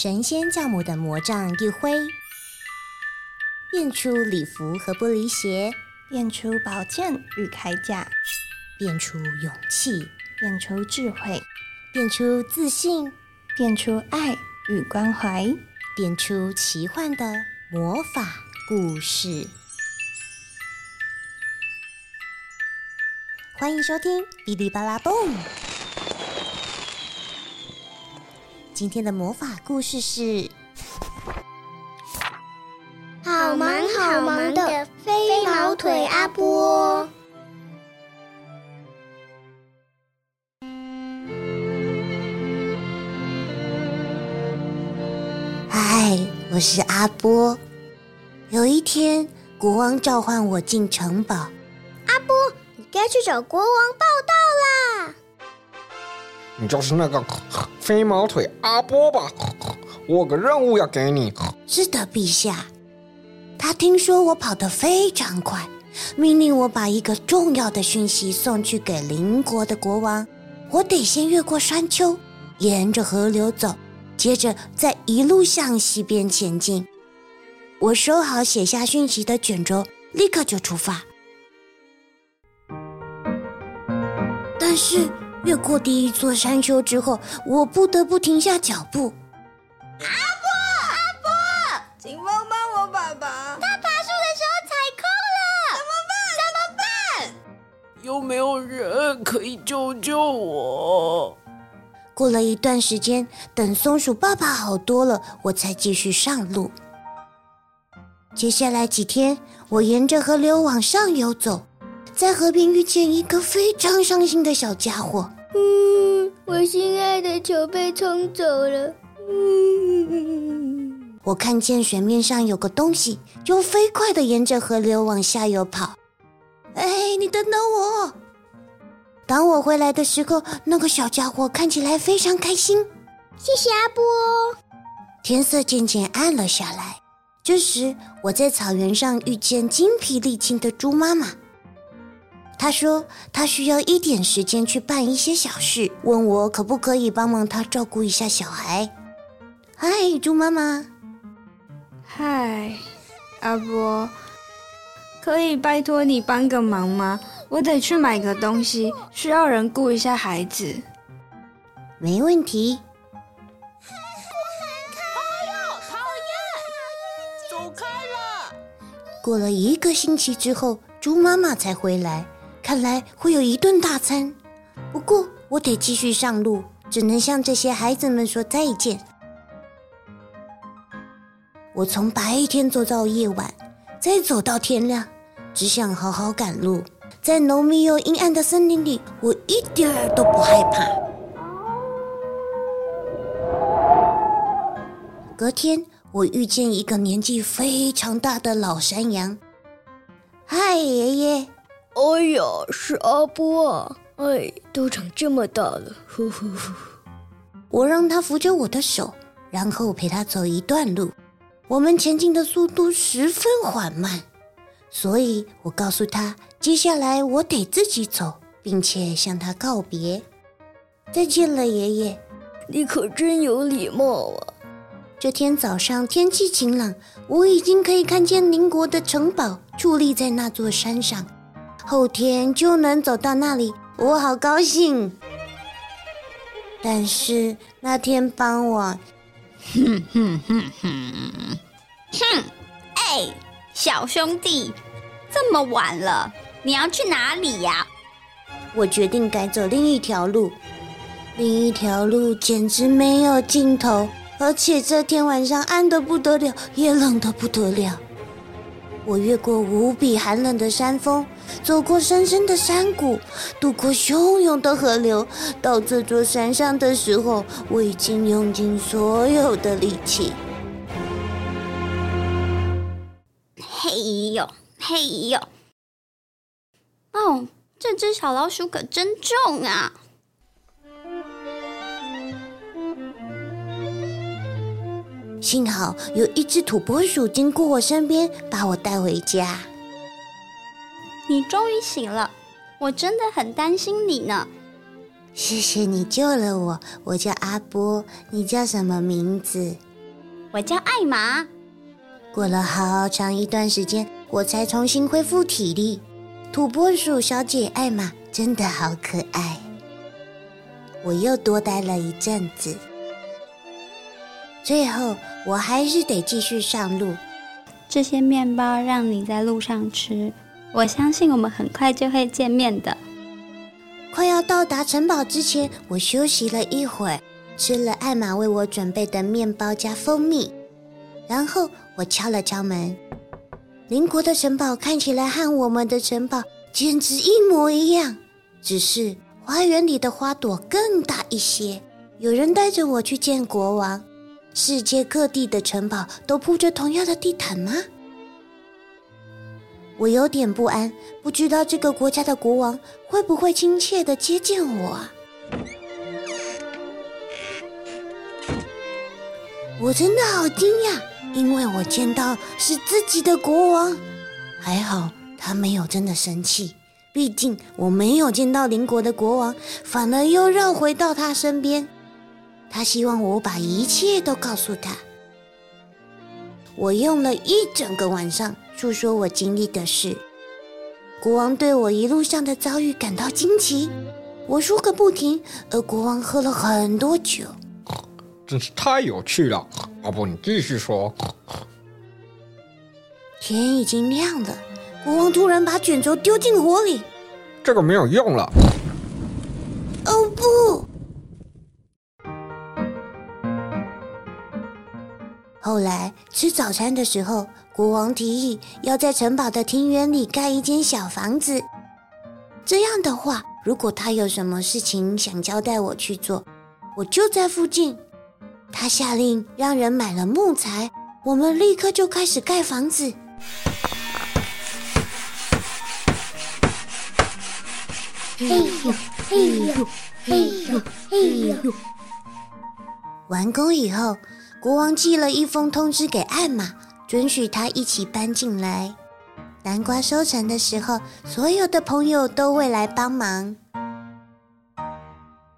神仙教母的魔杖一挥，变出礼服和玻璃鞋，变出宝剑与铠甲，变出勇气，变出智慧，变出自信，变出爱与关怀，变出奇幻的魔法故事。欢迎收听《哔哩吧啦蹦》。今天的魔法故事是：好忙好忙的飞毛腿阿波。嗨，我是阿波。有一天，国王召唤我进城堡。阿波，你该去找国王报道啦！你就是那个飞毛腿阿波吧？我有个任务要给你。是的，陛下。他听说我跑得非常快，命令我把一个重要的讯息送去给邻国的国王。我得先越过山丘，沿着河流走，接着再一路向西边前进。我收好写下讯息的卷轴，立刻就出发。但是越过第一座山丘之后，我不得不停下脚步。请帮帮我，爸爸！他爬树的时候踩空了，怎么办？怎么办？有没有人可以救救我？过了一段时间，等松鼠爸爸好多了，我才继续上路。接下来几天，我沿着河流往上游走，在河边遇见一个非常伤心的小家伙。嗯，我心爱的球被冲走了。嗯，我看见水面上有个东西，就飞快的沿着河流往下游跑。哎，你等等我！当我回来的时候，那个小家伙看起来非常开心。谢谢阿波。天色渐渐暗了下来。这时，我在草原上遇见精疲力尽的猪妈妈。她说他需要一点时间去办一些小事，问我可不可以帮忙他照顾一下小孩。嗨，猪妈妈。嗨，阿波，可以拜托你帮个忙吗？我得去买个东西，需要人顾一下孩子。没问题。走开了！过了一个星期之后，猪妈妈才回来，看来会有一顿大餐。不过我得继续上路，只能向这些孩子们说再见。我从白天走到夜晚，再走到天亮，只想好好赶路。在浓密又阴暗的森林里，我一点儿都不害怕。隔天，我遇见一个年纪非常大的老山羊。嗨，爷爷！哎呀，是阿波啊！哎，都长这么大了，呼呼呼。我让他扶着我的手，然后陪他走一段路。我们前进的速度十分缓慢，所以我告诉他，接下来我得自己走，并且向他告别。再见了，爷爷。你可真有礼貌啊！这天早上天气晴朗，我已经可以看见邻国的城堡矗立在那座山上，后天就能走到那里，我好高兴。但是那天傍晚，哼哼哼哼哼！哎，小兄弟，这么晚了，你要去哪里呀？我决定改走另一条路，另一条路简直没有尽头。而且这天晚上暗得不得了，也冷得不得了。我越过无比寒冷的山峰，走过深深的山谷，渡过汹涌的河流。到这座山上的时候，我已经用尽所有的力气。嘿呦嘿呦！哦，这只小老鼠可真重啊！幸好有一只土拨鼠经过我身边，把我带回家。你终于醒了，我真的很担心你呢。谢谢你救了我，我叫阿波，你叫什么名字？我叫艾玛。过了好长一段时间，我才重新恢复体力。土拨鼠小姐艾玛真的好可爱。我又多待了一阵子，最后我还是得继续上路。这些面包让你在路上吃，我相信我们很快就会见面的。快要到达城堡之前，我休息了一会儿，吃了艾玛为我准备的面包加蜂蜜，然后我敲了敲门。邻国的城堡看起来和我们的城堡简直一模一样，只是花园里的花朵更大一些。有人带着我去见国王。世界各地的城堡都铺着同样的地毯吗？我有点不安，不知道这个国家的国王会不会亲切的接见我啊。我真的好惊讶，因为我见到是自己的国王。还好他没有真的生气，毕竟我没有见到邻国的国王，反而又绕回到他身边。他希望我把一切都告诉他。我用了一整个晚上诉说我经历的事。国王对我一路上的遭遇感到惊奇，我说个不停，而国王喝了很多酒。真是太有趣了，阿布，你继续说。天已经亮了，国王突然把卷轴丢进火里。这个没有用了。后来吃早餐的时候，国王提议要在城堡的庭园里盖一间小房子。这样的话，如果他有什么事情想交代我去做，我就在附近。他下令让人买了木材，我们立刻就开始盖房子。嘿呦嘿呦嘿呦嘿呦！完工以后。国王寄了一封通知给艾玛，准许他一起搬进来。南瓜收成的时候，所有的朋友都会来帮忙。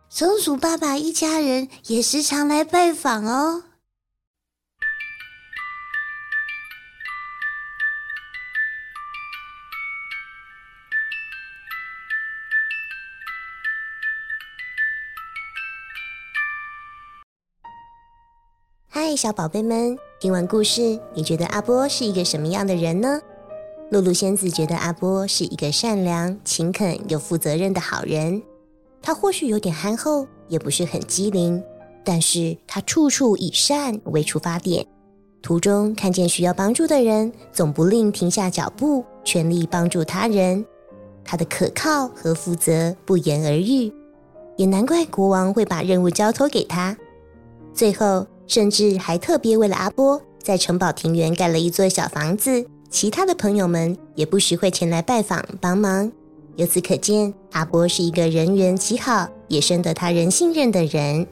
松鼠爸爸一家人也时常来拜访哦。嗨，小宝贝们，听完故事，你觉得阿波是一个什么样的人呢？露露仙子觉得阿波是一个善良、勤恳又负责任的好人。他或许有点憨厚，也不是很机灵，但是他处处以善为出发点，途中看见需要帮助的人，总不吝停下脚步，全力帮助他人。他的可靠和负责不言而喻，也难怪国王会把任务交托给他。最后。甚至还特别为了阿波，在城堡庭园盖了一座小房子。其他的朋友们也不时会前来拜访帮忙。由此可见，阿波是一个人缘极好、也深得他人信任的人。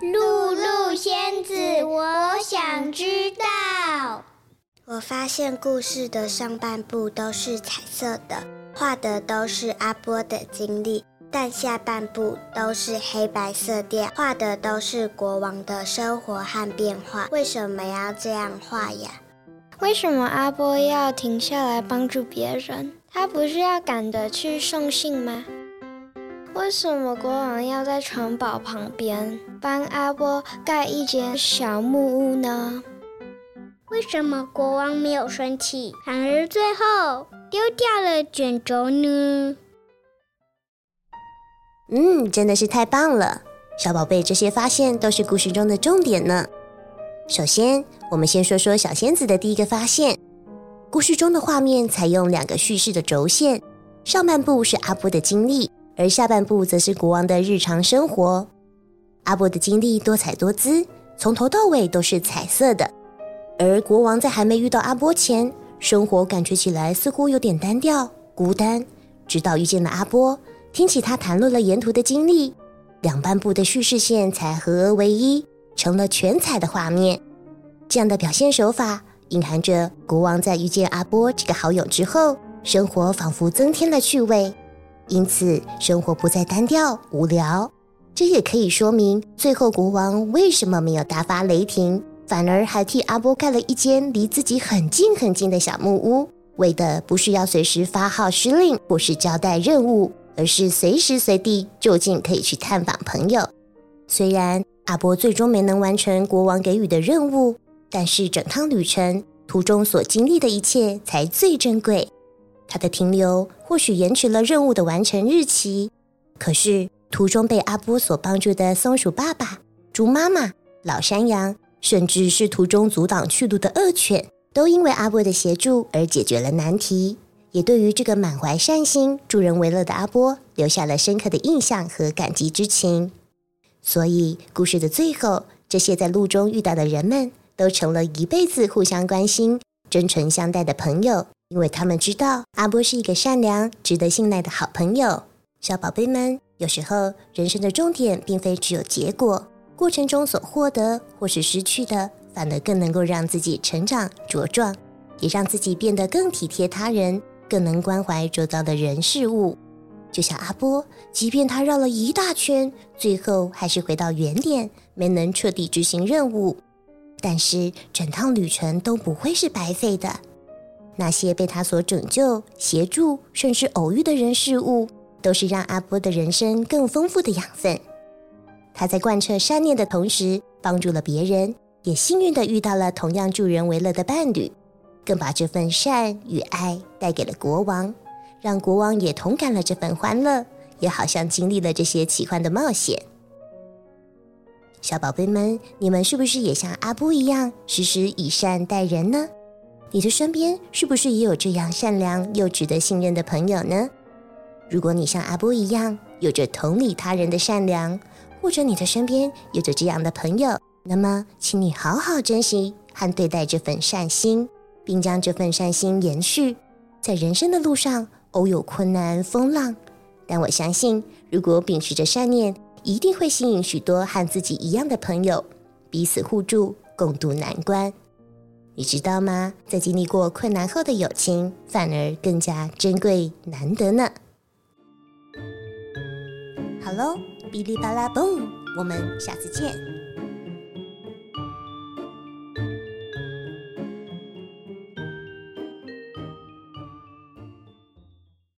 露露仙子，我想知道。我发现故事的上半部都是彩色的，画的都是阿波的经历。但下半部都是黑白色调，画的都是国王的生活和变化。为什么要这样画呀？为什么阿波要停下来帮助别人？他不是要赶着去送信吗？为什么国王要在城堡旁边帮阿波盖一间小木屋呢？为什么国王没有生气，反而最后丢掉了卷轴呢？嗯，真的是太棒了，小宝贝，这些发现都是故事中的重点呢。首先，我们先说说小仙子的第一个发现。故事中的画面采用两个叙事的轴线，上半部是阿波的经历，而下半部则是国王的日常生活。阿波的经历多彩多姿，从头到尾都是彩色的，而国王在还没遇到阿波前，生活感觉起来似乎有点单调、孤单，直到遇见了阿波。听起他谈论了沿途的经历，两半部的叙事线才合而为一，成了全彩的画面。这样的表现手法隐含着国王在遇见阿波这个好友之后，生活仿佛增添了趣味，因此生活不再单调无聊。这也可以说明，最后国王为什么没有大发雷霆，反而还替阿波盖了一间离自己很近很近的小木屋，为的不是要随时发号施令或是交代任务，而是随时随地就近可以去探访朋友。虽然阿波最终没能完成国王给予的任务，但是整趟旅程途中所经历的一切才最珍贵。他的停留或许延迟了任务的完成日期，可是。途中被阿波所帮助的松鼠爸爸、猪妈妈、老山羊，甚至是途中阻挡去路的恶犬，都因为阿波的协助而解决了难题，也对于这个满怀善心、助人为乐的阿波留下了深刻的印象和感激之情。所以，故事的最后，这些在路中遇到的人们都成了一辈子互相关心、真诚相待的朋友，因为他们知道阿波是一个善良、值得信赖的好朋友。小宝贝们。有时候，人生的重点并非只有结果，过程中所获得或是失去的，反而更能够让自己成长茁壮，也让自己变得更体贴他人，更能关怀周遭的人事物。就像阿波，即便他绕了一大圈，最后还是回到原点，没能彻底执行任务，但是整趟旅程都不会是白费的。那些被他所拯救、协助，甚至偶遇的人事物。都是让阿波的人生更丰富的养分。他在贯彻善念的同时，帮助了别人，也幸运的遇到了同样助人为乐的伴侣，更把这份善与爱带给了国王，让国王也同感了这份欢乐，也好像经历了这些奇幻的冒险。小宝贝们，你们是不是也像阿波一样，时时以善待人呢？你的身边是不是也有这样善良又值得信任的朋友呢？如果你像阿波一样有着同理他人的善良，或者你的身边有着这样的朋友，那么请你好好珍惜和对待这份善心，并将这份善心延续在人生的路上。偶有困难风浪，但我相信，如果秉持着善念，一定会吸引许多和自己一样的朋友，彼此互助，共度难关。你知道吗？在经历过困难后的友情，反而更加珍贵难得呢。好喽，哔哩吧啦嘣，我们下次见。